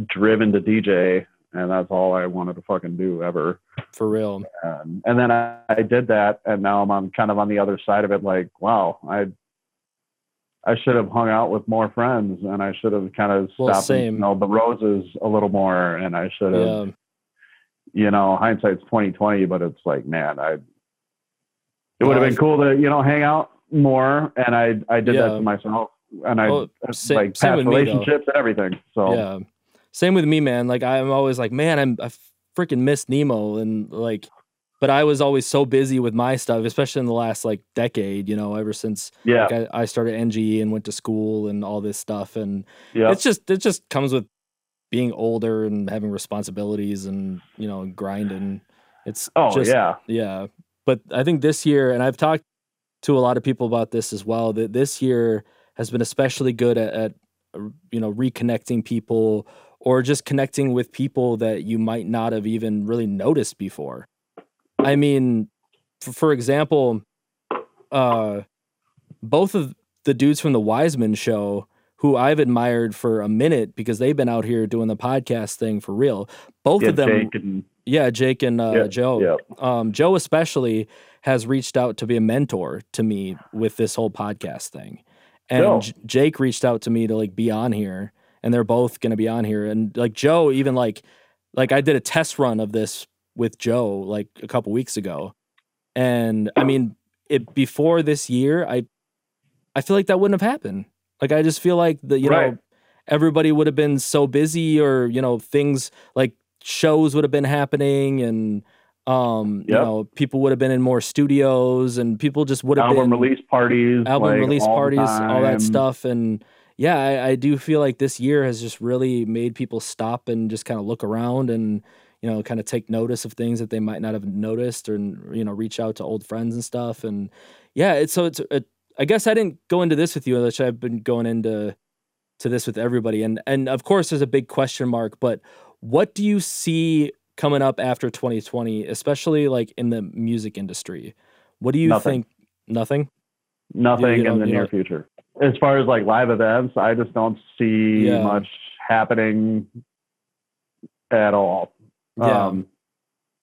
S2: driven to DJ, and that's all I wanted to fucking do ever.
S1: for real
S2: Um, and then I, I did that, and now I'm on kind of on the other side of it. Like, wow, I I should have hung out with more friends, and I should have kind of
S1: Well,
S2: stopped
S1: same.
S2: and smelled the roses a little more, and I should have,
S1: yeah
S2: you know, hindsight's twenty twenty, but it's like, man, I it would have been cool to you know hang out more, and I I did that to myself, and I
S1: uh, sa-
S2: like
S1: same
S2: past
S1: with me,
S2: relationships and everything. So.
S1: Yeah. Same with me man. Like i'm always like man i'm i freaking miss nemo and like but i was always so busy with my stuff especially in the last like decade you know ever since
S2: yeah,
S1: like, I, I started NGE and went to school and all this stuff and
S2: yeah,
S1: it's just it just comes with being older and having responsibilities and you know grinding it's
S2: oh
S1: just
S2: yeah,
S1: yeah. But i think this year and i've talked to a lot of people about this as well that this year has been especially good at, at you know reconnecting people or just connecting with people that you might not have even really noticed before. I mean for, for example uh both of the dudes from the wiseman show who i've admired for a minute because they've been out here doing the podcast thing for real both
S2: yeah,
S1: of them
S2: Jake and
S1: yeah jake and uh,
S2: Yeah,
S1: joe
S2: yeah.
S1: um, Joe especially has reached out to be a mentor to me with this whole podcast thing, and. J- Jake reached out to me to like be on here, and they're both going to be on here. And like Joe, even like like I did a test run of this with Joe like a couple weeks ago, and I mean it before this year, I I feel like that wouldn't have happened. Like I just feel like the you
S2: Right.
S1: know everybody would have been so busy, or you know things like shows would have been happening and um you know people would have been in more studios and people just would have been.
S2: album
S1: been
S2: release parties,
S1: album
S2: like,
S1: release
S2: all
S1: parties all that stuff and yeah I, I do feel like this year has just really made people stop and just kind of look around and you know kind of take notice of things that they might not have noticed or you know reach out to old friends and stuff and yeah it's so it's it, i guess i didn't go into this with you which i've been going into to this with everybody and and of course there's a big question mark but what do you see coming up after 2020 especially like in the music industry what do you
S2: Nothing.
S1: think nothing
S2: Nothing
S1: you know-
S2: in the near
S1: know-
S2: future. As far as like live events, I just don't see
S1: Yeah.
S2: much happening at all.
S1: Yeah.
S2: Um,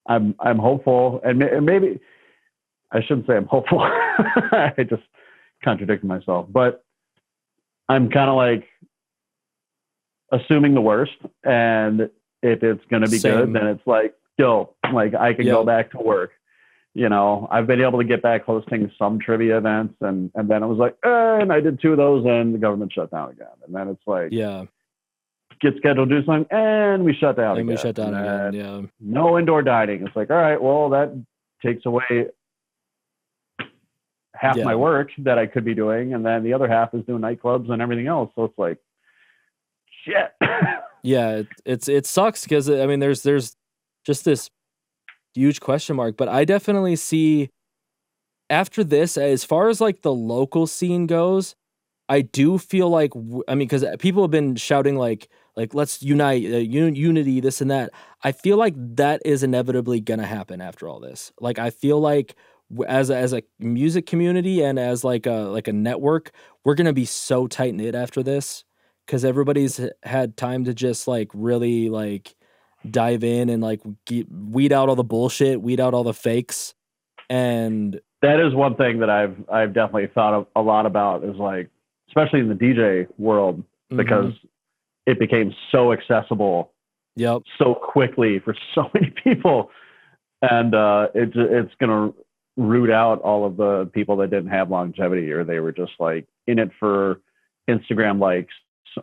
S2: I'm I'm hopeful, and, and maybe I shouldn't say I'm hopeful. I just contradicted myself, but I'm kind of like assuming the worst, and if it's going to be
S1: Same.
S2: good, then it's like, yo, like I can
S1: Yeah.
S2: go back to work. You know, I've been able to get back hosting some trivia events, and and then it was like, eh, and I did two of those, and the government shut down again, and then it's like,
S1: yeah
S2: get scheduled to do something, and we shut down
S1: and we shut down
S2: And
S1: again yeah
S2: no indoor dining. It's like, all right, well, that takes away half
S1: Yeah.
S2: my work that I could be doing, and then the other half is doing nightclubs and everything else. So it's like, shit.
S1: Yeah, it, it's it sucks because I mean, there's there's just this huge question mark, but I definitely see after this, as far as like the local scene goes, I do feel like I mean, because people have been shouting like like let's unite, uh, un- unity, this and that. I feel like that is inevitably gonna happen after all this. Like I feel like as a, as a music community and as like a like a network, we're gonna be so tight knit after this because everybody's had time to just like really like dive in and like get, weed out all the bullshit, weed out all the fakes, and
S2: that is one thing that I've I've definitely thought a lot about is like especially in the DJ world because mm-hmm. it became so accessible
S1: yep
S2: so quickly for so many people. And uh, it's it's going to root out all of the people that didn't have longevity or they were just like in it for Instagram likes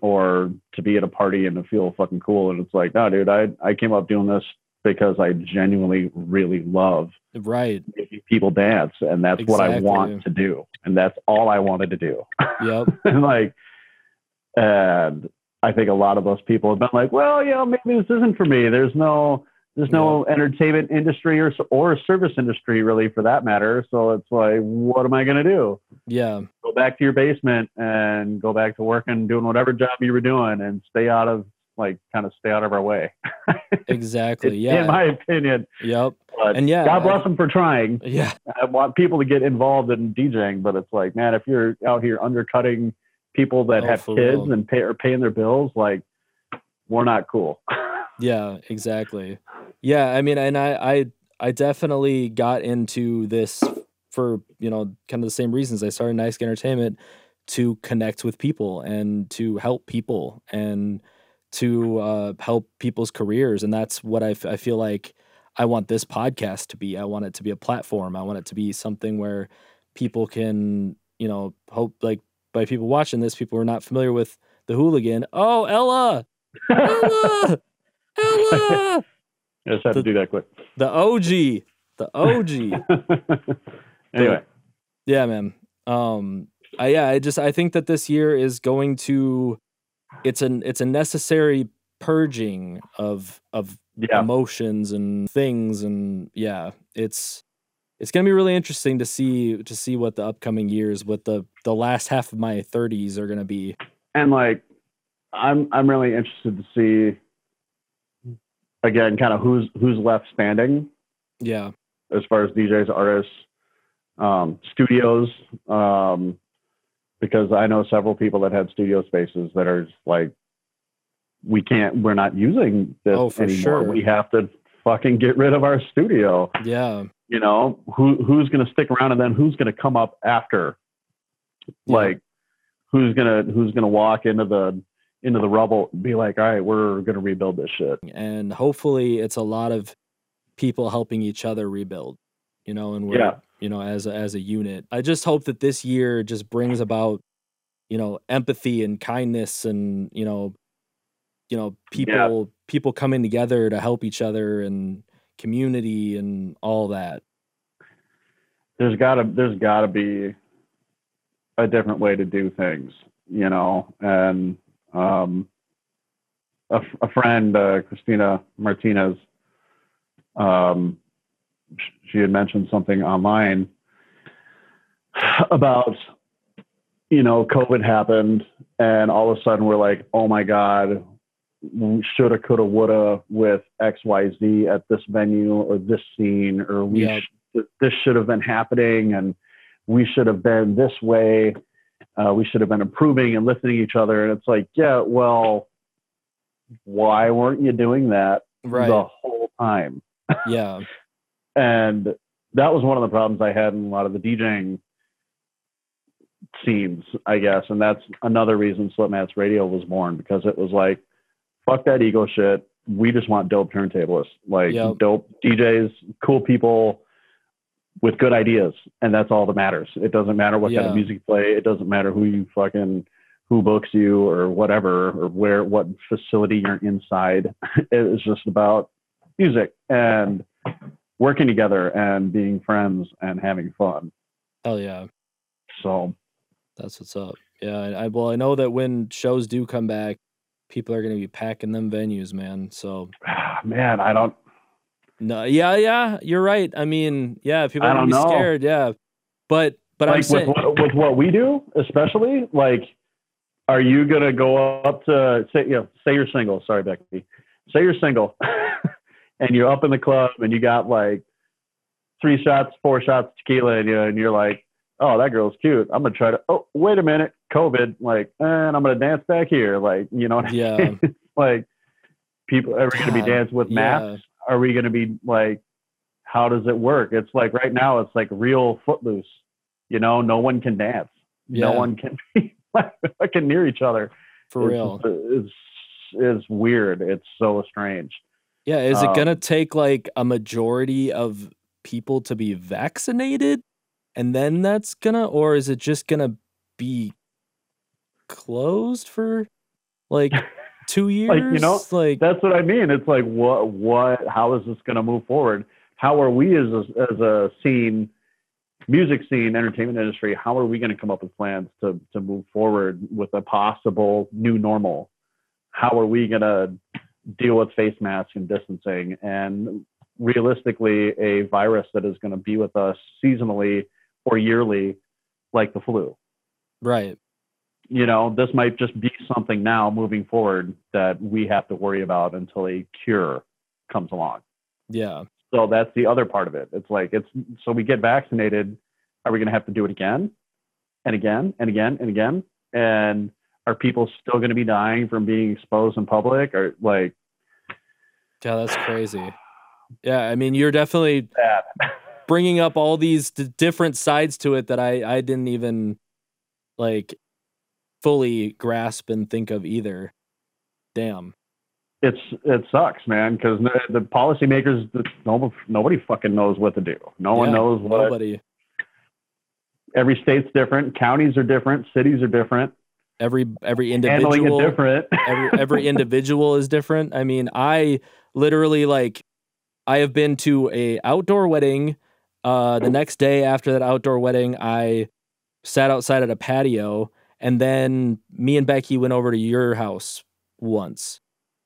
S2: or to be at a party and to feel fucking cool. And it's like, no, dude, I I came up doing this because I genuinely really love
S1: right
S2: people dance, and that's exactly. what I want to do, and that's all I wanted to do.
S1: Yep.
S2: and like, and I think a lot of those people have been like, well, you know, maybe this isn't for me. There's no there's no yeah. entertainment industry or or service industry really for that matter. So it's like, what am I going to do?
S1: Yeah,
S2: go back to your basement and go back to working, doing whatever job you were doing, and stay out of like kind of stay out of our way.
S1: exactly. yeah.
S2: In my opinion.
S1: Yep.
S2: But
S1: and yeah,
S2: God bless them for trying.
S1: Yeah.
S2: I want people to get involved in DJing, but it's like, man, if you're out here undercutting people that oh, have kids real. and pay are paying their bills, like we're not cool.
S1: yeah, exactly. Yeah, I mean, and I, I, I definitely got into this for you know kind of the same reasons. I started Nice Entertainment to connect with people and to help people and to uh, help people's careers, and that's what I, f- I feel like I want this podcast to be. I want it to be a platform. I want it to be something where people can, you know, hope like by people watching this, people who are not familiar with the hooligan. Oh, Ella, Ella, Ella.
S2: I just had the, to do that quick.
S1: The OG, the OG.
S2: anyway, but,
S1: yeah, man. Um, I, yeah, I just I think that this year is going to, it's an it's a necessary purging of of yeah. emotions and things, and yeah, it's it's gonna be really interesting to see to see what the upcoming years, what the the last half of my 30s are gonna be.
S2: And like, I'm I'm really interested to see again, kind of who's who's left standing.
S1: Yeah.
S2: As far as DJs, artists, um, studios, um, because I know several people that had studio spaces that are like, we can't, we're not using this
S1: oh,
S2: anymore.
S1: Sure.
S2: We have to fucking get rid of our studio.
S1: Yeah.
S2: You know, who who's going to stick around and then who's going to come up after? Yeah. Like, who's gonna who's gonna walk into the into the rubble and be like, all right, we're going to rebuild this shit.
S1: And hopefully it's a lot of people helping each other rebuild, you know, and we're, yeah. you know, as a, as a unit. I just hope that this year just brings about, you know, empathy and kindness and, you know, you know, people, yeah. people coming together to help each other and community and all that.
S2: There's gotta, there's gotta be a different way to do things, you know, and um, a, a, friend, uh, Christina Martinez, um, she had mentioned something online about, you know, COVID happened, and all of a sudden we're like, oh my God, shoulda, coulda, woulda with X, Y, Z at this venue or this scene, or we yep. sh- this should have been happening, and we should have been this way uh, we should have been improving and listening to each other. And it's like, yeah, well, why weren't you doing that
S1: right.
S2: the whole time?
S1: Yeah.
S2: and that was one of the problems I had in a lot of the DJing scenes, I guess. And that's another reason Slipmats Radio was born because it was like, fuck that ego shit. We just want dope turntablists, like yep. dope DJs, cool people with good ideas, and that's all that matters. It doesn't matter what yeah. kind of music you play. It doesn't matter who you fucking who books you or whatever or where what facility you're inside. It's just about music and working together and being friends and having fun.
S1: Hell yeah!
S2: So
S1: that's what's up. Yeah, I well I know that when shows do come back, people are gonna be packing them venues, man. So
S2: Man, I don't.
S1: No, yeah, yeah, you're right. I mean, yeah, people are gonna be
S2: know.
S1: scared, yeah. But but I'm
S2: like with
S1: saying,
S2: what, with what we do, especially like, are you gonna go up to say you know say you're single? Sorry, Becky. Say you're single, and you're up in the club and you got like three shots, four shots of tequila, and you and you're like, oh, that girl's cute. I'm gonna try to. Oh, wait a minute, COVID. Like, and I'm gonna dance back here. Like, you know, what I
S1: yeah,
S2: mean? like people are gonna be dancing with
S1: yeah.
S2: masks? Are we gonna be like? How does it work? It's like right now, it's like real footloose. You know, no one can dance. No one can be fucking near each other.
S1: for real.
S2: It's, it's, it's weird. It's so strange.
S1: Yeah, is it
S2: Um,
S1: gonna take like a majority of people to be vaccinated, and then that's gonna, or is it just gonna be closed for like two years?
S2: Like, you know,
S1: like
S2: That's what I mean. It's like, what, what, how is this going to move forward? How are we as a, as a scene, music scene, entertainment industry, how are we going to come up with plans to, to move forward with a possible new normal? How are we going to deal with face masks and distancing and realistically a virus that is going to be with us seasonally or yearly like the flu?
S1: right,
S2: you know, this might just be something now moving forward that we have to worry about until a cure comes along.
S1: yeah,
S2: So that's the other part of it. It's like it's so we get vaccinated, are we going to have to do it again and again and again and again? And are people still going to be dying from being exposed in public or like
S1: yeah, that's crazy. Yeah, I mean, you're definitely bringing up all these d- different sides to it that I I didn't even like fully grasp and think of either. Damn.
S2: It's it sucks, man, because the, the policymakers, the, nobody, nobody fucking knows what to do. No one knows what
S1: Nobody.
S2: every state's different, counties are different, cities are different,
S1: Every every individual
S2: different.
S1: every every individual is different. I mean, I literally like I have been to a outdoor wedding. Uh, the next day after that outdoor wedding, I sat outside at a patio, and then me and Becky went over to your house once.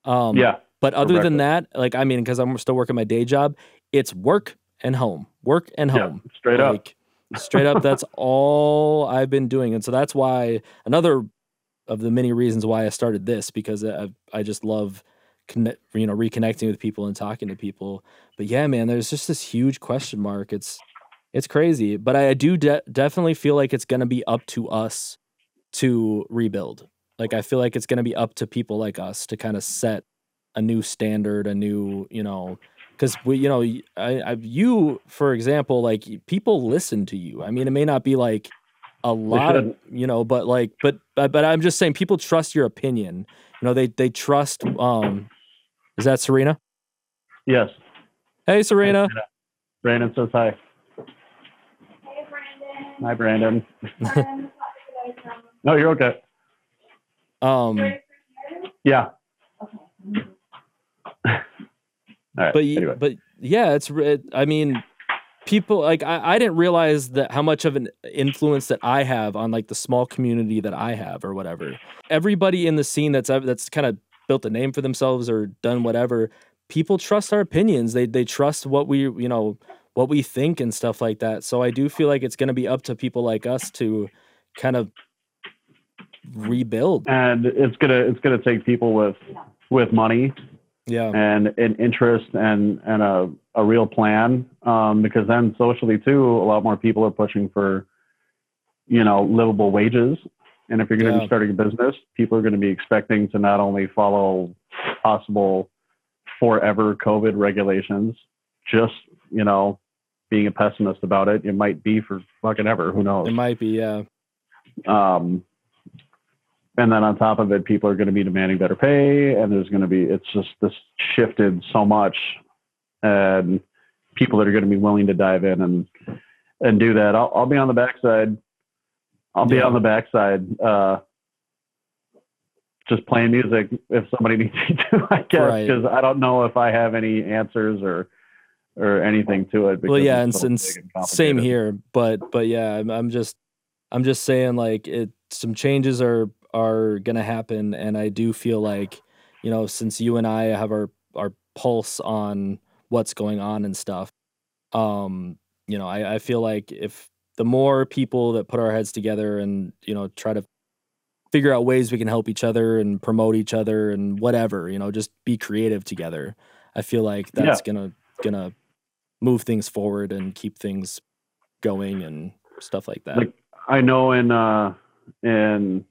S1: Um,
S2: yeah,
S1: But other than that, like I mean, because I'm still working my day job, it's work and home, work and
S2: yeah,
S1: home.
S2: straight up.
S1: Straight up, that's all I've been doing, and so that's why another of the many reasons why I started this because I I just love connect, you know reconnecting with people and talking to people. But yeah, man, there's just this huge question mark. It's it's crazy, but I do de- definitely feel like it's gonna be up to us to rebuild. Like I feel like it's gonna be up to people like us to kind of set a new standard, a new you know because we you know y- I, I you for example like people listen to you i mean it may not be like a lot of you know but like but, but but i'm just saying people trust your opinion you know they they trust um is that serena
S2: Yes.
S1: hey serena
S2: Brandon says hi.
S3: Hey, Brandon.
S2: Hi, Brandon.
S3: Talk to you guys now.
S2: No, you're okay.
S1: um
S3: Ready for you?
S2: Yeah.
S3: Okay.
S2: All right.
S1: but
S2: anyway.
S1: but yeah it's it, i mean people like I, I didn't realize that how much of an influence that i have on like the small community that i have or whatever everybody in the scene that's that's kind of built a name for themselves or done whatever people trust our opinions they they trust what we you know what we think and stuff like that so i do feel like it's going to be up to people like us to kind of rebuild.
S2: And it's gonna it's gonna take people with with money
S1: yeah.
S2: and an interest and and a a real plan um, because then socially too a lot more people are pushing for you know livable wages. And if you're going to
S1: Yeah.
S2: be starting a business people are going to be expecting to not only follow possible forever covid regulations just you know being a pessimist about it. It might be for fucking ever. Who knows?
S1: It might be yeah.
S2: Um, and then on top of it, people are going to be demanding better pay, and there's going to be it's just this shifted so much, and people that are going to be willing to dive in and and do that. I'll, I'll be on the backside. I'll be
S1: Yeah.
S2: on the backside, uh, just playing music if somebody needs me to, I guess,
S1: Right.
S2: because I don't know if I have any answers or or anything to it.
S1: well
S2: because
S1: yeah and,
S2: so
S1: and same here but but yeah I'm, I'm just i'm just saying like it some changes are are gonna happen, and I do feel like you know since you and I have our our pulse on what's going on and stuff, um, you know, I, I feel like if the more people that put our heads together and you know try to figure out ways we can help each other and promote each other and whatever you know just be creative together i feel like that's gonna gonna move things forward and keep things going and stuff like that.
S2: Like I know in uh in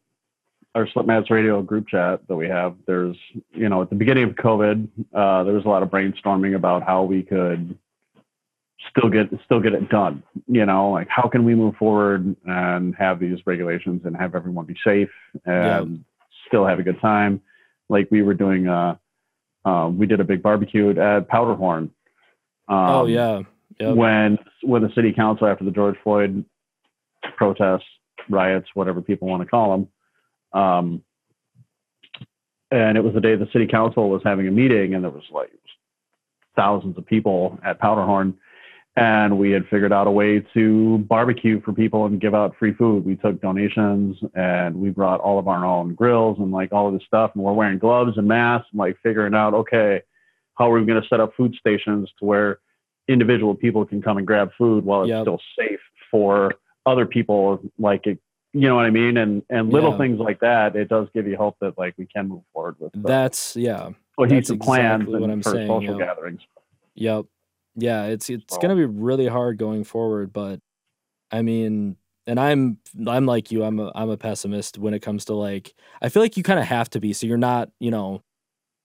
S2: our Slipmats Radio group chat that we have, there's you know at the beginning of COVID, uh, there was a lot of brainstorming about how we could still get still get it done. You know, like how can we move forward and have these regulations and have everyone be safe and still have a good time. Like we were doing, uh, uh, we did a big barbecue at Powderhorn. Um,
S1: oh yeah yep.
S2: when when the city council after the George Floyd protests, riots, whatever people want to call them, um, and it was the day the city council was having a meeting, and there was like thousands of people at Powderhorn, and we had figured out a way to barbecue for people and give out free food. We took donations, and we brought all of our own grills and like all of this stuff, and we're wearing gloves and masks, and like figuring out okay, how are we going to set up food stations to where individual people can come and grab food while it's
S1: Yep.
S2: still safe for other people like it you know what i mean and and little
S1: Yeah.
S2: things like that it does give you hope that like we can move forward with the
S1: that's yeah
S2: cohesive
S1: that's
S2: plans
S1: exactly what I'm
S2: for
S1: saying,
S2: social
S1: yeah.
S2: gatherings
S1: Yep. Yeah, it's it's
S2: So-
S1: gonna be really hard going forward, but I mean, and I'm I'm like you, I'm a I'm a pessimist when it comes to like I feel like you kind of have to be, so you're not, you know,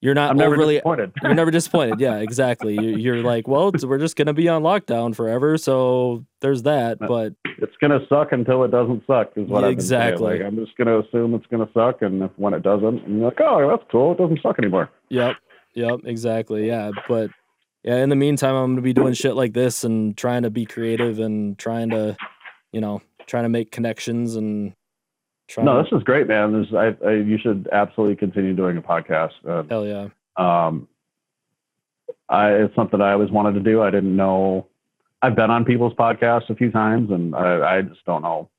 S1: you're not
S2: i'm never
S1: overly
S2: disappointed
S1: you're never disappointed. Yeah, exactly. You, you're like, well, we're just gonna be on lockdown forever, so there's that. Uh, but
S2: it's gonna suck until it doesn't suck is what
S1: Yeah, exactly.
S2: Like, i'm just gonna assume it's gonna suck and if when it doesn't i'm like oh that's cool it doesn't suck anymore
S1: Yep. Yep. Exactly. Yeah. But yeah, in the meantime, I'm gonna be doing shit like this and trying to be creative and trying to, you know, trying to make connections and
S2: no this is great man this I, I you should absolutely continue doing a podcast uh,
S1: hell yeah.
S2: Um, I, it's something I always wanted to do. I didn't know. I've been on people's podcasts a few times, and I, I just don't know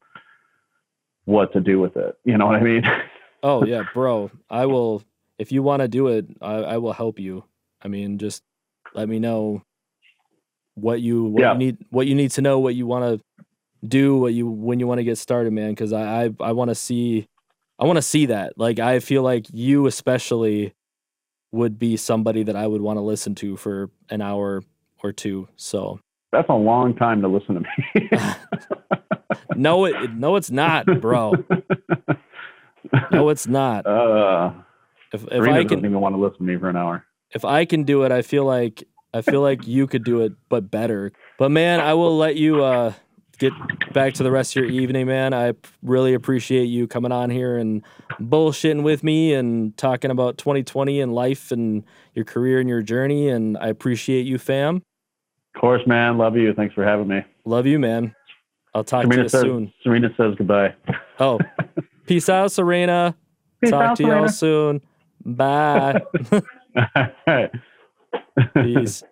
S2: what to do with it. You know what I mean?
S1: Oh yeah, bro. I will. If you want to do it, I, I will help you. I mean, just let me know what you what
S2: Yeah.
S1: you need what you need to know, what you want to do, what you when you want to get started, man. Because I I, I want to see I want to see that. Like I feel like you especially would be somebody that I would want to listen to for an hour or two. So
S2: That's a long time to listen to me.
S1: no, it no, it's not, bro. No, it's not.
S2: uh,
S1: If if I can
S2: even want to listen to me for an hour.
S1: if I can do it, I feel like I feel like you could do it, but better. But man, I will let you uh, get back to the rest of your evening, man. I really appreciate you coming on here and bullshitting with me and talking about 2020 and life and your career and your journey. And I appreciate you, fam.
S2: Of course, man. Love you. Thanks for having me.
S1: Love you, man. I'll talk to you
S2: says,
S1: soon.
S2: Serena says goodbye.
S1: Oh, peace out, Serena.
S2: Peace
S1: talk
S2: out,
S1: to y'all soon. Bye.
S2: All right.
S1: Peace.